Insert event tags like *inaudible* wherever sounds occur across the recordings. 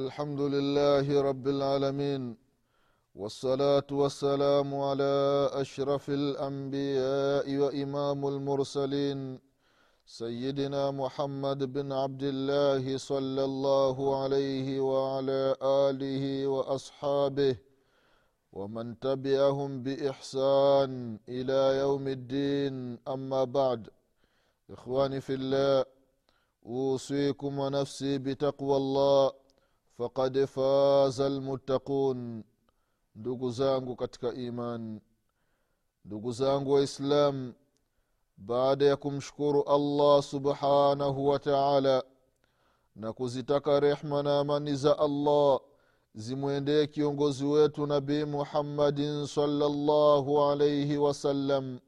الحمد لله رب العالمين والصلاة والسلام على أشرف الأنبياء وإمام المرسلين سيدنا محمد بن عبد الله صلى الله عليه وعلى آله وأصحابه ومن تبعهم بإحسان إلى يوم الدين. أما بعد إخواني في الله أوصيكم ونفسي بتقوى الله. faqad faza lmuttaqun ndugu zangu katika iman. Ndugu zangu waislam baada ya kumshukuru allah subhanahu wa taala na kuzitaka rehma na amani za allah zimwendee kiongozi wetu nabi muhammadin salllahu alaihi wasallam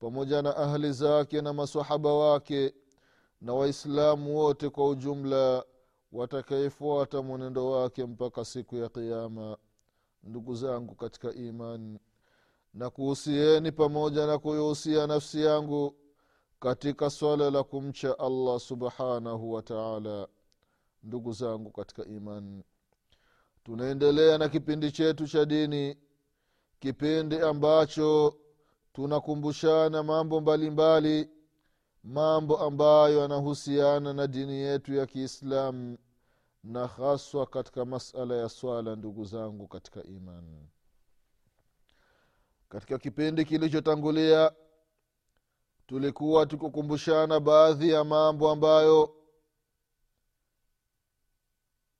pamoja na ahli zake na masahaba wake na waislamu wote kwa ujumla watakayefuata mwenendo wake mpaka siku ya qiama ndugu zangu katika imani na kuhusieni pamoja na kuihusia nafsi yangu katika swala la kumcha allah subhanahu wa taala ndugu zangu katika imani. Tunaendelea na kipindi chetu cha dini kipindi ambacho tunakumbushana mambo mbalimbali mbali, mambo ambayo yanahusiana na dini yetu ya kiislamu na haswa katika masala ya swala ndugu zangu katika imani. Katika kipindi kilichotangulia tulikuwa tukukumbushana baadhi ya mambo ambayo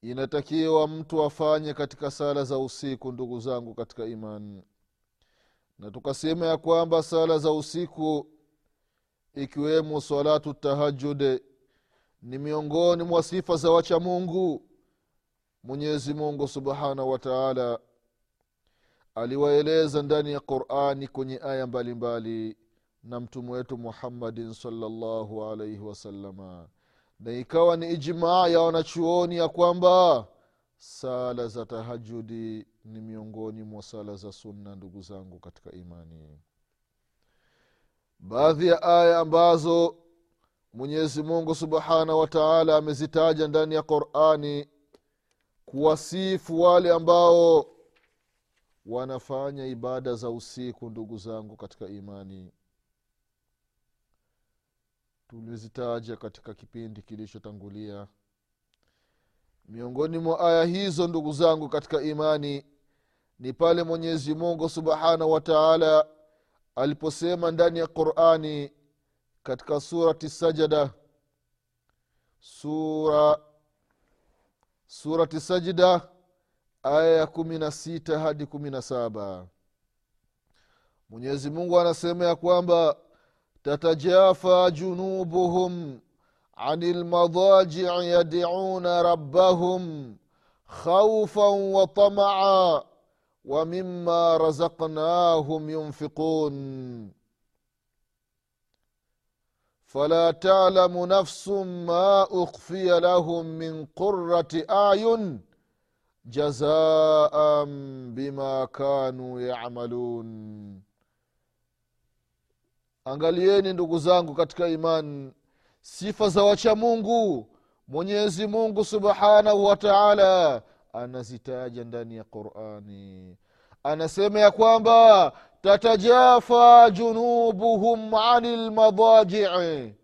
inatakiwa mtu afanye katika sala za usiku ndugu zangu katika imani. Na tukasema ya kwamba sala za usiku ikiwemo salatu tahajudi ni miongoni mwa sifa za wacha mungu. Mwenyezi mungu subhanahu wa taala aliwaeleza ndani ya qurani kwenye aya mbalimbali mbali, na mtume wetu muhammadin salllahu alaihi wasalama na ikawa ni ijmaa ya wanachuoni ya kwamba sala za tahajudi ni miongoni mwa sala za sunna ndugu zangu katika imani baadhi ya aya ambazo mwenyezi mungu subhanahu wataala amezitaja ndani ya qurani kuwasifu wale ambao wanafanya ibada za usiku ndugu zangu katika imani. Tulizitaja katika kipindi kilichotangulia. Miongoni mwa aya hizo ndugu zangu katika imani ni pale mwenyezi mungu subhanahu wataala aliposema ndani ya qurani katika surati sajada sura surati sajida aya ya kumi na sita hadi kumi na saba. Mwenyezi mungu anasema ya kwamba tatajafa junubuhum lmadajii yadiuna rabbahum khaufan wa tamaa ومما رزقناهم ينفقون فلا تعلم نفس ما اخفي لهم من قره اعين جزاء بما كانوا يعملون angalieni ndugu zangu katika imani sifa za wacha mungu mwenyezi mungu subhanahu wa taala anazitaja ndani ya qurani. Anasema ya kwamba tatajafa junubuhum ani lmadajii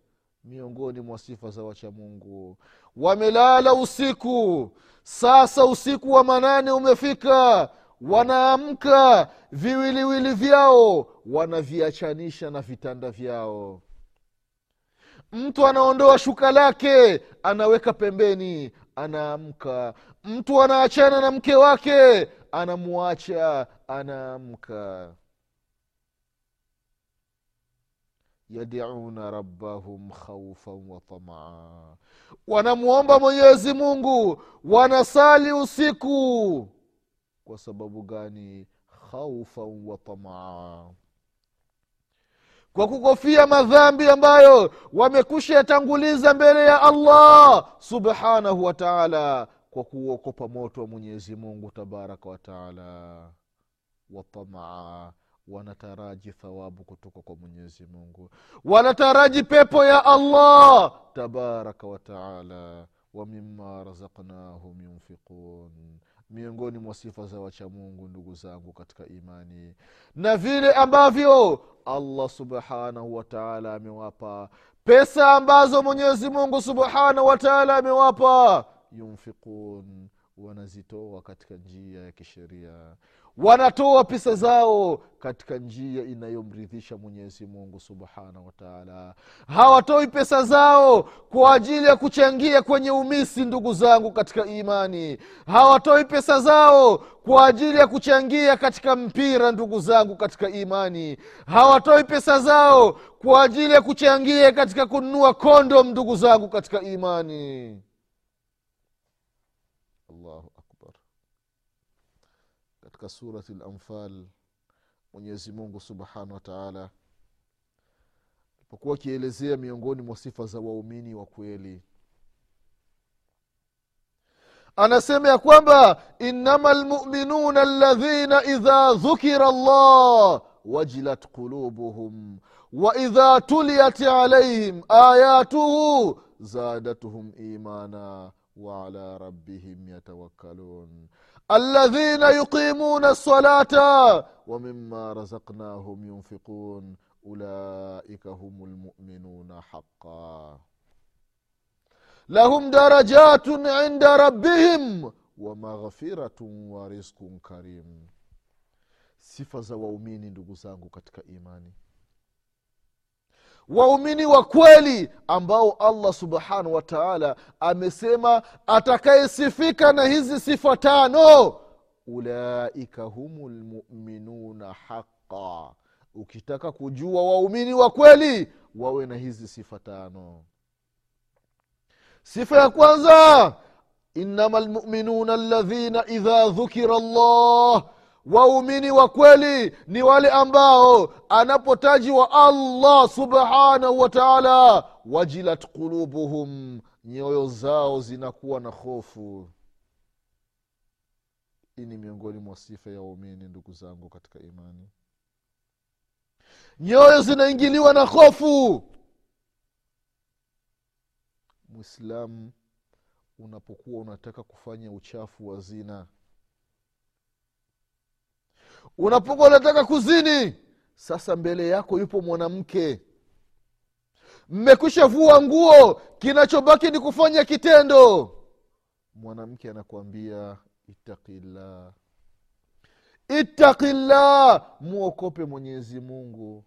miongoni mwa sifa za wacha mungu. Wamelala usiku sasa usiku wa manane umefika wanaamka viwiliwili vyao wanaviachanisha na vitanda vyao. Mtu anaondoa shuka lake anaweka pembeni anaamka mtu anaachana na mke wake anamwacha anaamka. Yadiuna rabbahum khaufan wa wanamwomba mwenyezi mungu wanasali usiku. Kwa sababu gani? Khaufan wa kwa kukofia madhambi ambayo wamekusha yatanguliza mbele ya allah subhanahu wa taala kwa kuokopa moto wa mwenyezi mungu tabaraka wataala watamaa wanataraji thawabu kutoka kwa mwenyezi mungu. Wanataraji pepo ya allah tabaraka wataala wamima razaknahum yunfiqun. Miongoni mwa sifa za wachamungu ndugu zangu katika imani. Na vile ambavyo allah subhanahu wataala amewapa. Pesa ambazo mwenyezi mungu subhanahu wataala amewapa yunfiqun wanazitoa katika njia ya kisheria. Wanatoa pesa zao katika njia inayomridhisha mwenyezi mungu subhanahu wataala hawatoi pesa zao kwa ajili ya kuchangia kwenye umisi ndugu zangu katika imani. Hawatoi pesa zao kwa ajili ya kuchangia katika mpira ndugu zangu katika imani. Hawatoi pesa zao kwa ajili ya kuchangia katika kununua kondom ndugu zangu katika imani allahu akbar. Katika surati lanfal mwenyezi mungu subhanahu wataala alipokuwa akielezea miongoni mwa sifa za waumini wa kweli anasema ya kwamba innama lmuminuna ladhina idha dhukira llah wajilat qulubuhum waidha tuliyat alaihim ayatuhu zadatuhum imana وعلى ربهم يتوكلون. الذين يقيمون الصلاة ومما رزقناهم ينفقون أولئك هم المؤمنون حقا. لهم درجات عند ربهم ومغفرة ورزق كريم. sifa za waumini ndugu zangu katika waumini wa kweli ambao allah subhanahu wa taala amesema atakayesifika na hizi sifa tano. Ulaika humu lmuminuna haqa ukitaka kujua waumini wa kweli wawe na hizi sifa tano. Sifa ya kwanza innama lmuminuna ladhina idha dhukira llah waumini wa kweli ni wale ambao anapotajiwa allah subhanahu wa taala wajilat qulubuhum nyoyo zao zinakuwa na hofu. Hii ni miongoni mwa sifa ya waumini ndugu zangu katika imani. Nyoyo zinaingiliwa na hofu. Mwislamu unapokuwa unataka kufanya uchafu wa zina unapokuwa unataka kuzini sasa mbele yako yupo mwanamke. Mmekwisha vua nguo kinachobaki ni kufanya kitendo. Mwanamke anakuambia ittaqillah. Ittaqillah mwokope mwenyezi mungu.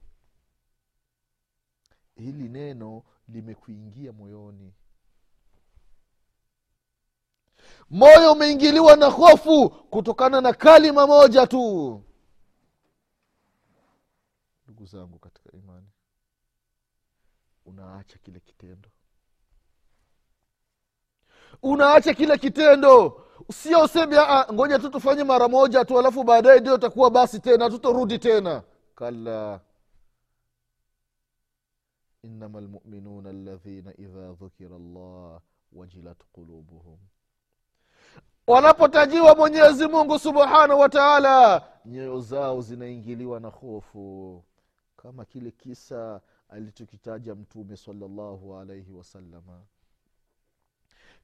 Hili neno limekuingia moyoni. Moyo umeingiliwa na hofu kutokana na kalima moja tu zangu katika imani. Unaacha kile kitendo. Unaacha kile kitendo. Sio useme ngoja tu tufanye mara moja tu alafu baadaye ndio takuwa basi tena tutorudi tena. Kala inama lmuminuna ladhina idha dhukira llah wajilat qulubuhum. Wanapotajiwa mwenyezi mungu subhanahu wa taala nyoyo zao zinaingiliwa na hofu kama kile kisa alichokitaja mtume salallahu alaihi wasalama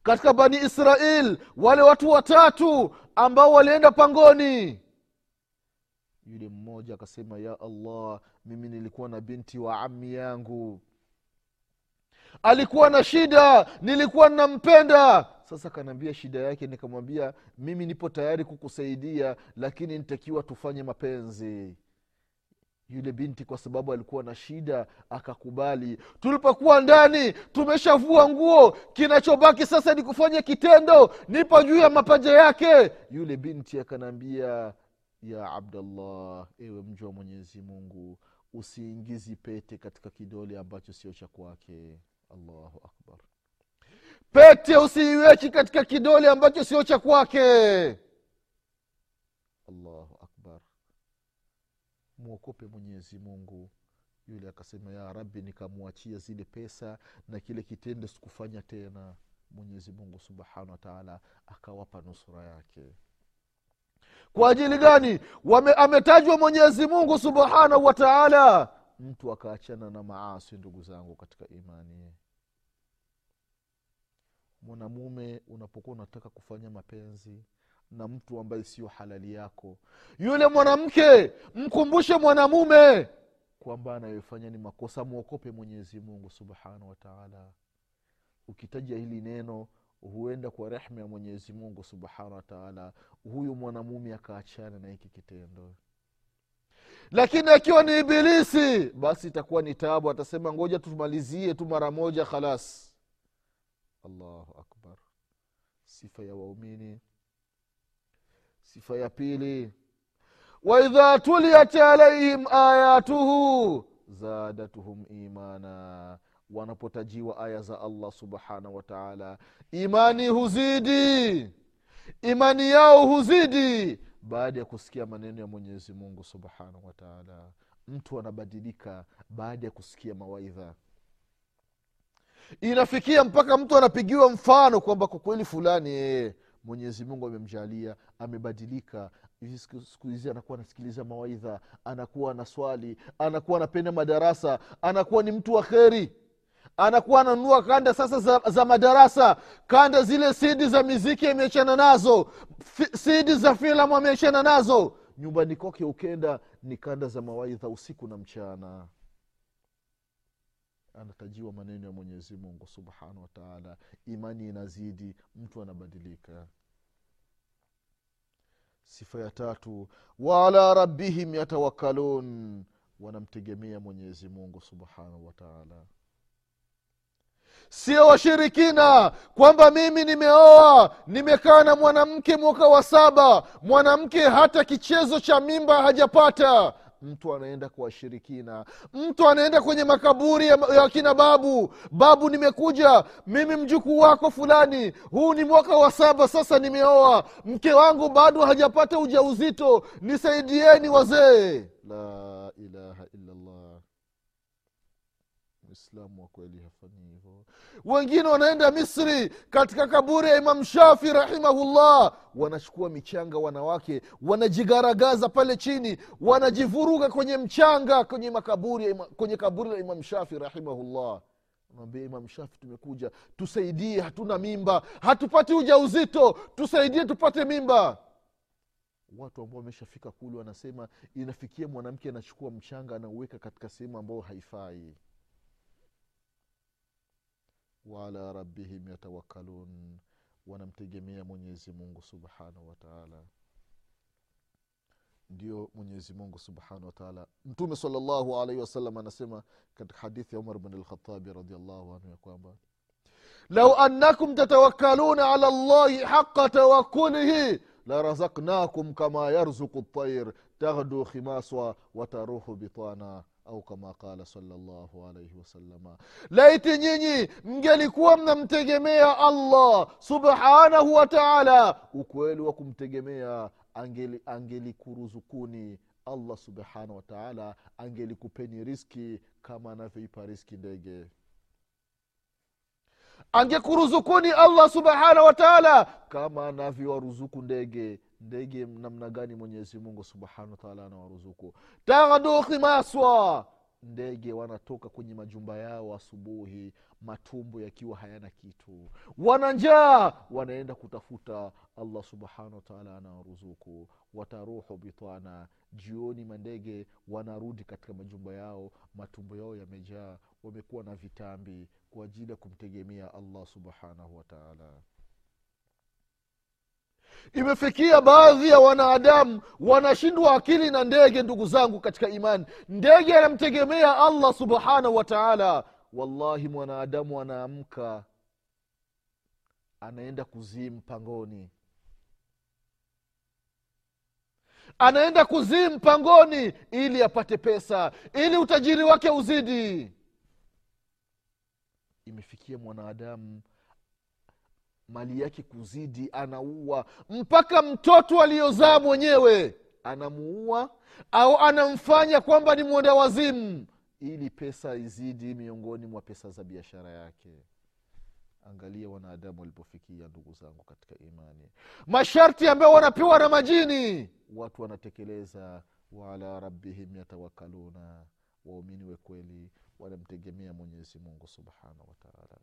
katika bani israel wale watu watatu ambao walienda pangoni. Yule mmoja akasema ya allah mimi nilikuwa na binti wa ami yangu. Alikuwa na shida nilikuwa nampenda. Sasa kanaambia shida yake nikamwambia mimi nipo tayari kukusaidia lakini nitakiwa tufanye mapenzi yule binti kwa sababu alikuwa na shida akakubali. Tulipokuwa ndani tumeshavua nguo. Kinachobaki sasa ni kufanya kitendo. Nipo juu ya mapaja yake. Yule binti akanaambia ya abdallah ewe mji wa mwenyezi mungu usiingizi pete katika kidole ambacho sio cha kwake. Allahu akbar. Pete usiiweki katika kidole ambacho sio cha kwake. Allahu akbar mwokope mwenyezi mungu. Yule akasema ya rabbi nikamwachia zile pesa na kile kitendo sikufanya tena. Mwenyezi mungu subhanahu wataala akawapa nusura yake. Kwa ajili gani? Wame, ametajwa mwenyezi mungu subhanahu wataala mtu akaachana na maasi ndugu zangu katika imani. Mwanamume unapokuwa unataka kufanya mapenzi na mtu ambaye sio halali yako. Yule mwanamke mkumbushe mwanamume kwamba anayofanya ni makosa mwokope mwenyezi mungu subhanahu wataala ukitaja hili neno huenda kwa rehma ya mwenyezi mungu subhanahu wataala huyu mwanamume akaachana na hiki kitendo. Lakini akiwa ni ibilisi basi itakuwa ni tabu atasema ngoja tumalizie tu mara moja khalas. Allahu akbar. Sifa ya waumini sifa ya pili. Waidha tuliyat alaihim ayatuhu zadatuhum imana. Wanapotajiwa aya za allah subhanahu wataala imani huzidi imani yao huzidi baada ya kusikia maneno ya mwenyezi mungu subhanahu wataala mtu anabadilika baada ya kusikia mawaidha. Inafikia mpaka mtu anapigiwa mfano kwamba kwa kweli fulani yeye mwenyezi mungu amemjalia amebadilika. Siku hizi anakuwa anasikiliza mawaidha anakuwa anaswali anakuwa anapenda madarasa anakuwa ni mtu wa kheri. Anakuwa ananunua kanda sasa za, za madarasa. Kanda zile sidi za miziki ameachana nazo. F- sidi za filamu ameachana nazo. Nyumbani kwake ukenda ni kanda za mawaidha usiku na mchana anatajiwa maneno ya mwenyezi mungu subhanahu wataala imani inazidi mtu anabadilika. Sifa ya tatu waala rabbihim yatawakalun wanamtegemea mwenyezi mungu subhanahu wataala sio washirikina kwamba mimi nimeoa nimekaa na mwanamke mwaka wa saba mwanamke hata kichezo cha mimba hajapata mtu anaenda kwa washirikina mtu anaenda kwenye makaburi ya, ya kina babu. Babu nimekuja. Mimi mjukuu wako fulani. Huu ni mwaka wa saba sasa nimeoa. Mke wangu bado hajapata ujauzito. Nisaidieni wazee. La ilaha illallah. Mwislamu wa kweli hafanyi wengine wanaenda misri katika kaburi ya imam shafi rahimahullah. Wanachukua michanga wanawake wanajigaragaza pale chini wanajivuruga kwenye mchanga kwenye makaburi kwenye kaburi la imam shafi rahimahullah. Mwambia imam shafi tumekuja. Tusaidie hatuna mimba. Hatupati ujauzito. Tusaidie tupate mimba. Watu ambao wameshafika kule wanasema inafikia mwanamke anachukua mchanga anauweka katika sehemu ambayo haifai waala rabbihim yatawakalun wanamtegemea mwenyezi mungu subhanahu wataala ndio mwenyezi mungu subhanahu wataala mtume salllahu alaihi wasallam anasema katika hadithi ya umar bn alkhatabi radiallahu anhu ya kwamba lau annakum tatawakkaluna ala llahi haqa tawakulihi larazaknakum kama yarzuku ltair taghdu khimaswa wataruhu bitana au kama qala salllahu alaihi wasalama laiti nyinyi mngelikuwa mnamtegemea allah subhanahu wa taala ukweli wa kumtegemea angeli angelikuruzukuni allah subhanahu wa taala angelikupeni riski kama anavyoipa riski ndege. Angekuruzukuni allah subhanahu wa taala kama anavyowaruzuku ndege ndege namna gani mwenyezi mungu subhanahu wataala anawaruzuku. Taghdu khimaswa ndege wanatoka kwenye majumba yao asubuhi matumbo yakiwa hayana kitu. Wana njaa! Wanaenda kutafuta allah subhanahu wataala anawaruzuku. Wataruhu bitana jioni mandege wanarudi katika majumba yao matumbo yao yamejaa. Wamekuwa na vitambi kwa ajili ya kumtegemea allah subhanahu wataala imefikia baadhi ya wanadamu wanashindwa akili na ndege ndugu zangu katika imani. Ndege anamtegemea allah subhanahu wa taala. Wallahi mwanadamu anaamka anaenda kuzii mpangoni. Anaenda kuzii mpangoni ili apate pesa ili utajiri wake uzidi. Imefikia mwanadamu mali yake kuzidi anaua. Mpaka mtoto aliyozaa mwenyewe anamuua au anamfanya kwamba ni mwenda wazimu ili pesa izidi miongoni mwa pesa za biashara yake. Angalia wanadamu walipofikia ndugu zangu katika imani. Masharti ambayo wanapewa na majini watu wanatekeleza. Waala rabbihim yatawakaluna waumini wekweli wanamtegemea mwenyezi mungu subhanahu wataala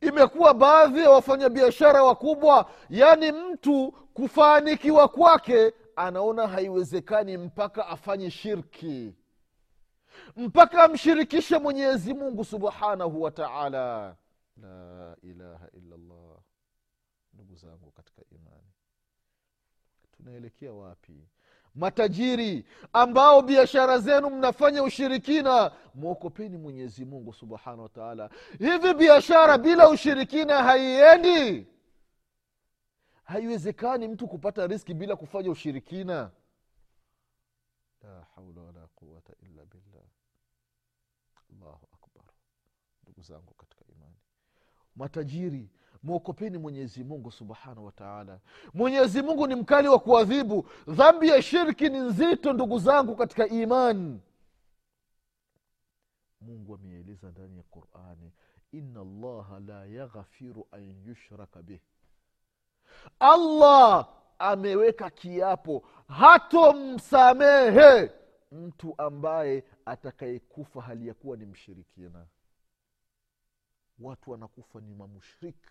imekuwa baadhi ya wafanyabiashara wakubwa yaani mtu kufanikiwa kwake anaona haiwezekani mpaka afanye shirki. Mpaka amshirikishe mwenyezi mungu subhanahu wa taala. La ilaha illallah. Ndugu zangu katika imani tunaelekea wapi matajiri ambao biashara zenu mnafanya ushirikina. Mwokopeni mwenyezi mungu subhanahu wataala hivi biashara bila ushirikina haiendi? Haiwezekani mtu kupata riski bila kufanya ushirikina. La haula wala quwata illa billah. Allahu akbar. Ndugu zangu katika imani. Matajiri mwokopeni mwenyezi mungu subhanahu wataala mwenyezi mungu ni mkali wa kuadhibu. Dhambi ya shirki ni nzito ndugu zangu katika imani mungu ameeleza ndani ya qurani ina llaha la yaghfiru an yushraka bih. Allah ameweka kiapo hatomsamehe mtu ambaye atakayekufa hali ya kuwa ni mshirikina. Watu wanakufa ni mamushriki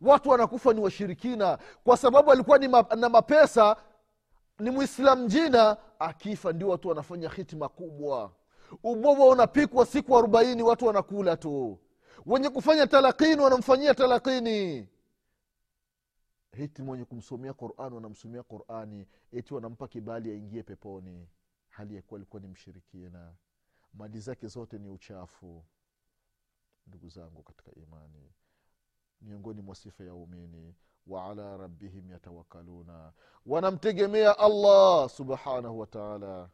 watu wanakufa ni washirikina. Kwa sababu alikuwa ni ma, na mapesa ni mwislamu jina akifa ndio watu wanafanya hitima kubwa. Ubwabwa unapikwa siku arobaini watu wanakula tu. Wenye kufanya talakini wanamfanyia talakini. Hiti mwenye kumsomea qurani wanamsomea qurani. Eti wanampa kibali aingie peponi. Hali yakuwa alikuwa ni mshirikina. Mali zake zote ni uchafu. Ndugu zangu katika imani miongoni mwa sifa ya umini waala rabbihim yatawakaluna wanamtegemea allah subhanahu wataala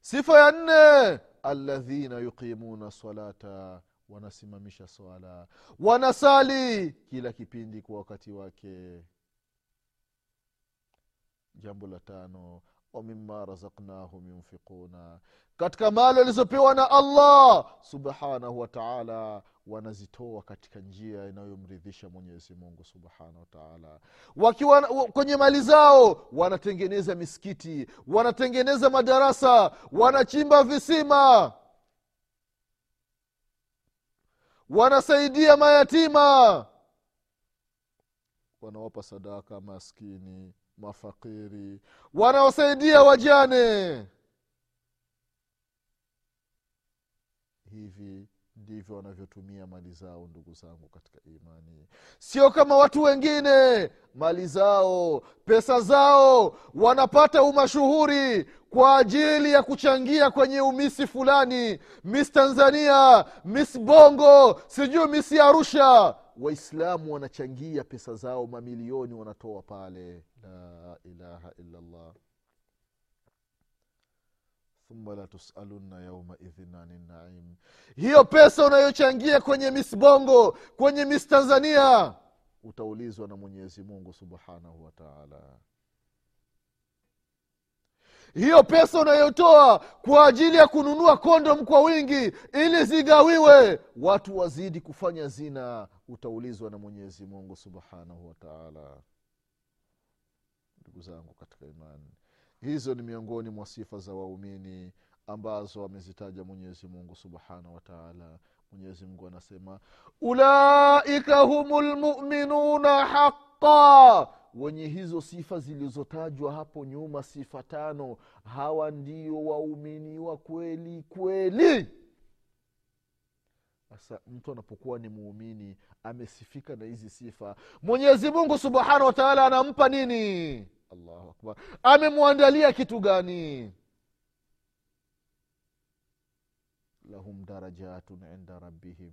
sifa ya nne aladhina yuqimuna salata wanasimamisha swala. Wanasali kila kipindi kwa wakati wake. Jambo la tano wamima razaknahum yunfiquna. Katika mali walizopewa na allah subhanahu wataala wanazitoa katika njia inayomridhisha mwenyezi mungu subhanahu wataala wakiwa kwenye mali zao wanatengeneza misikiti wanatengeneza madarasa wanachimba visima. Wanasaidia mayatima. Wanawapa sadaka maskini mafakiri. Wanaosaidia wajane. Hivi ndivyo wanavyotumia mali zao ndugu zangu katika imani. Sio kama watu wengine. Mali zao pesa zao wanapata umashuhuri kwa ajili ya kuchangia kwenye umisi fulani. Miss tanzania miss bongo sijui misi arusha waislamu wanachangia pesa zao mamilioni wanatoa pale. La ilaha illallah. Thumma latusalunna yaumaidhin ani naim. Hiyo pesa unayochangia kwenye miss bongo kwenye miss tanzania utaulizwa na mwenyezi mungu subhanahu wa taala hiyo pesa unayotoa kwa ajili ya kununua kondom kwa wingi ili zigawiwe watu wazidi kufanya zina utaulizwa na mwenyezi mungu subhanahu wataala ndugu zangu katika imani hizo ni miongoni mwa sifa za waumini ambazo amezitaja mwenyezi mungu subhanahu wataala mwenyezi mungu anasema ulaika humu lmuminuna haqa wenye hizo sifa zilizotajwa hapo nyuma sifa tano hawa ndio waumini wa kweli kweli. Sasa mtu anapokuwa ni muumini amesifika na hizi sifa. Mwenyezi mungu subhanahu wataala anampa nini? Allahu akbar. Amemwandalia kitu gani? Lahum darajatun inda rabbihim.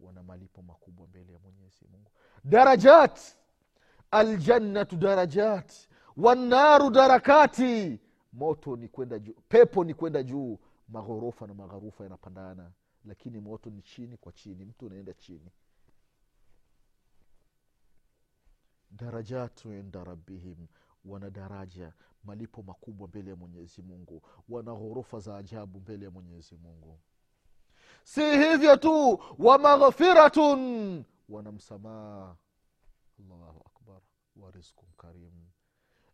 Wana malipo makubwa mbele ya mwenyezi mungu. Darajat aljannatu darajat wannaru darakati. Moto ni kwenda juu pepo ni kwenda juu. Maghorofa na magharufa yanapandana lakini moto ni chini kwa chini. Mtu unaenda chini. Darajatu inda rabbihim wana daraja malipo makubwa mbele ya mwenyezi mungu. Wana ghorofa za ajabu mbele ya mwenyezi mungu. Si hivyo tu wa maghfiratun wana msamaha. Allahu akbar wa rizqun karim.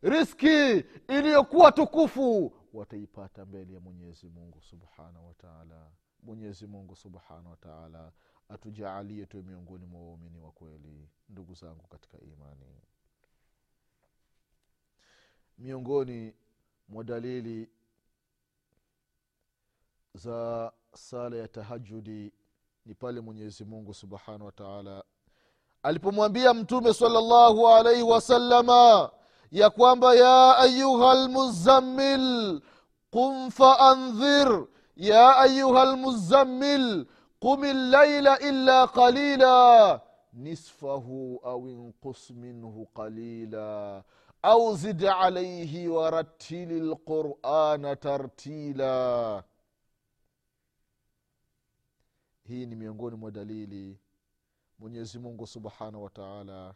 Riski iliyokuwa tukufu wataipata mbele ya mwenyezi mungu subhanahu wataala mwenyezi mungu subhanahu wataala atujaalie tu miongoni mwa waumini wa kweli ndugu zangu katika imani. Miongoni mwa dalili za sala ya tahajudi ni pale mwenyezi mungu subhanahu wataala alipomwambia mtume salllahu alaihi wasalama ya kwamba ya ayuha lmuzammil qum faandhir ya ayuha lmuzammil qum llaila illa qalila. Nisfahu au inqus minhu qalila. Au zid alaihi warattili lqurana tartila. Hii ni miongoni mwa dalili mwenyezi mungu subhanahu wataala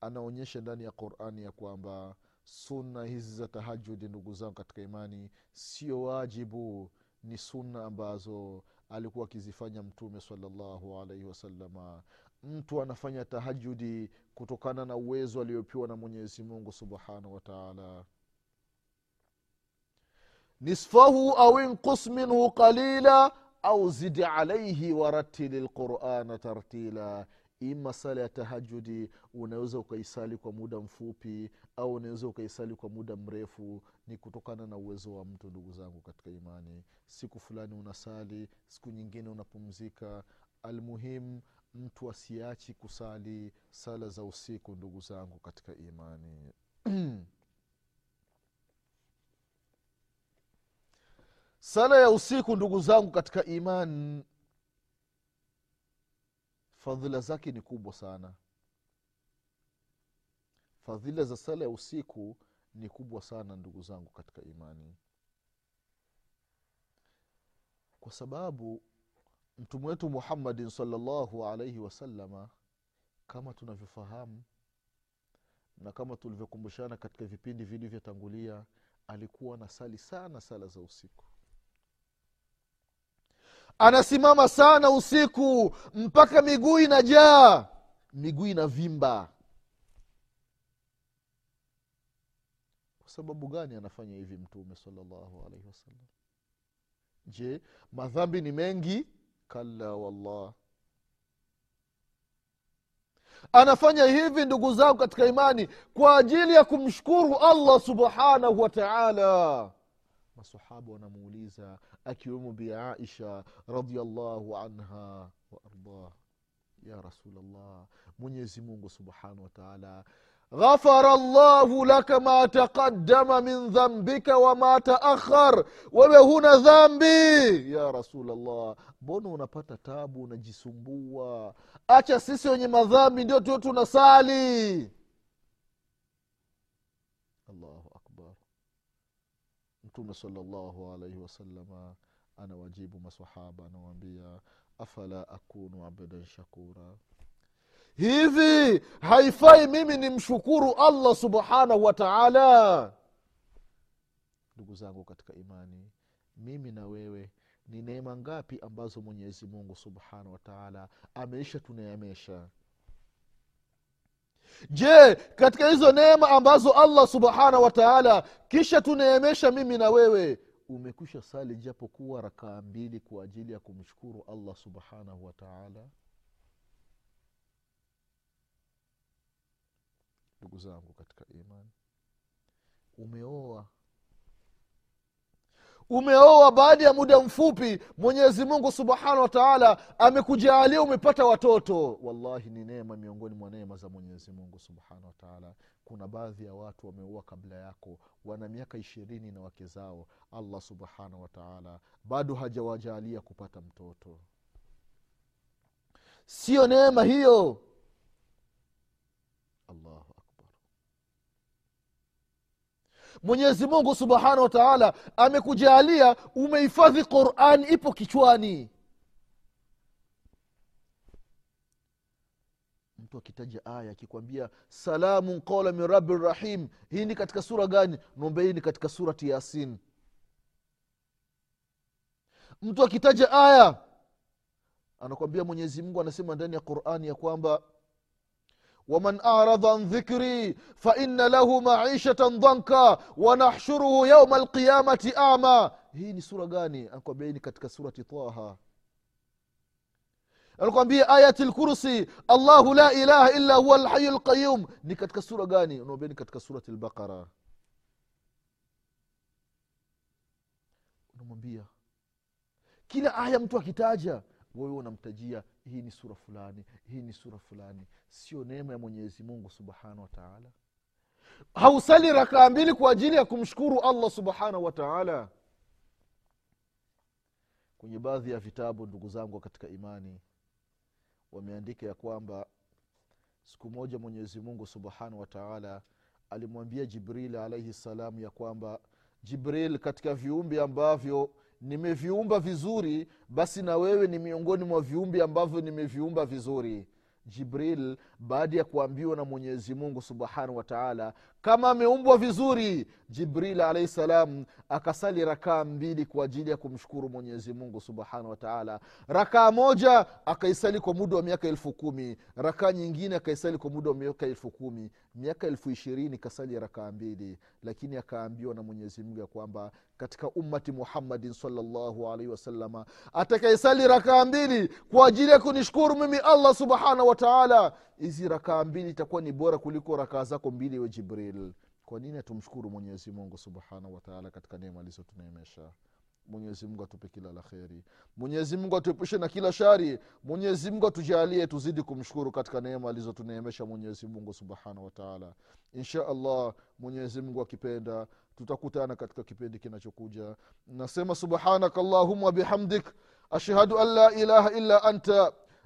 anaonyesha ndani ya qurani ya kwamba sunna hizi za tahajudi ndugu zangu katika imani sio wajibu. Ni sunna ambazo alikuwa akizifanya mtume salallahu alaihi wasalama mtu anafanya tahajudi kutokana na uwezo aliyopiwa na mwenyezi mungu subhanahu wataala nisfahu au inqus minhu qalila au zidi alaihi waratili lqurana tartila. Ima sala ya tahajudi unaweza ukaisali kwa muda mfupi au unaweza ukaisali kwa muda mrefu ni kutokana na uwezo wa mtu ndugu zangu katika imani. Siku fulani unasali siku nyingine unapumzika. Almuhimu mtu asiachi kusali sala za usiku ndugu zangu katika imani *clears throat* sala ya usiku ndugu zangu katika imani fadhila zake ni kubwa sana. Fadhila za sala ya usiku ni kubwa sana ndugu zangu katika imani. Kwa sababu mtume wetu muhammadin salllahu alaihi wasalama kama tunavyofahamu na kama tulivyokumbushana katika vipindi vilivyotangulia alikuwa na sali sana sala za usiku anasimama sana usiku mpaka miguu inajaa. Miguu inavimba. Kwa sababu gani anafanya hivi mtume salllahu alaihi wasallam? Je madhambi ni mengi? Kalla wallah. Anafanya hivi ndugu zangu katika imani kwa ajili ya kumshukuru allah subhanahu wa taala masahaba wanamuuliza akiwemo bi aisha radiallahu anha waardah ya rasulllah mwenyezi mungu subhanahu wataala ghafara llahu laka ma taqadama min dhambika wama taakhar wewe huna dhambi. Ya rasulllah mbona unapata tabu unajisumbua? Acha sisi wenye madhambi ndio tuwe tunasali. allahu akbar mtume salllahu alaihi wasalama anawajibu masahaba anawaambia afala akunu abdan shakura. Hivi haifai mimi ni mshukuru allah subhanahu wa taala? Ndugu zangu katika imani mimi na wewe ni neema ngapi ambazo mwenyezi mungu subhanahu wa taala ameisha tuneemesha je katika hizo neema ambazo allah subhanahu wa taala kisha tuneemesha mimi na wewe umekwisha sali japokuwa rakaa mbili kwa ajili ya kumshukuru allah subhanahu wataala ndugu zangu katika imani umeoa umeoa baada ya muda mfupi mwenyezi mungu subhanahu wa taala amekujaalia umepata watoto. Wallahi ni neema miongoni mwa neema za mwenyezi mungu subhanahu wa taala. Kuna baadhi ya watu wameoa kabla yako wana miaka ishirini na wake zao. Allah subhanahu wa taala bado hajawajaalia kupata mtoto. Siyo neema hiyo. Allahu akbar mwenyezi mungu subhanahu wa taala amekujaalia umehifadhi qurani ipo kichwani. Mtu akitaja aya akikwambia salamun qala min rabi rahim hii ni katika sura gani? Nombe hii ni katika surati yasin. Mtu akitaja aya anakwambia mwenyezi mungu anasema ndani ya qurani ya kwamba waman aradha an ذكري faina له maishatan dhanka wanahshuruhu yauma alqiyamati ama hii ni sura gani? Anakwambia ni katika surati taha? Anakwambia ayati lkursi allahu la ilaha illa huwa lhayu lqayum ni katika sura gani? Unaambia ni katika surati lbaqara unamwambia kila aya mtu akitaja wewe unamtajia hii ni sura fulani hii ni sura fulani. Sio neema ya mwenyezi mungu subhanahu wataala hausali rakaa mbili kwa ajili ya kumshukuru allah subhanahu wataala kwenye baadhi ya vitabu ndugu zangu katika imani wameandika ya kwamba siku moja mwenyezi mungu subhanahu wataala alimwambia jibril alaihi salamu ya kwamba jibril katika viumbe ambavyo nimeviumba vizuri basi na wewe ni miongoni mwa viumbe ambavyo nimeviumba vizuri jibril baada ya kuambiwa na mwenyezi mungu subhanahu wataala kama ameumbwa vizuri jibril alahi salam akasali rakaa mbili kwa ajili ya kumshukuru mwenyezi mungu subhanahu wataala rakaa moja akaisali kwa muda wa miaka elfu kumi rakaa nyingine akaisali kwa muda wa miaka elfu kumi. Miaka elfu ishirini kasali rakaa mbili. Lakini akaambiwa na mwenyezi mungu ya kwamba katika ummati muhammadin salllahu alaihi wasalama atakaisali rakaa mbili kwa ajili ya kunishukuru mimi allah subhanahu wataala hizi rakaa mbili itakuwa ni bora kuliko rakaa zako mbili we jibril. Kwa nini hatumshukuru mwenyezimungu subhanahu wataala katika neema alizotuneemesha? Mwenyezimungu atupe kila la kheri. Mwenyezimungu atuepushe na kila shari. Mwenyezimungu atujalie tuzidi kumshukuru katika neema alizotuneemesha mwenyezimungu subhanahu wataala insha allah mwenyezimungu akipenda tutakutana katika kipindi kinachokuja. Nasema subhanaka allahuma wabihamdik ashhadu an la ilaha illa anta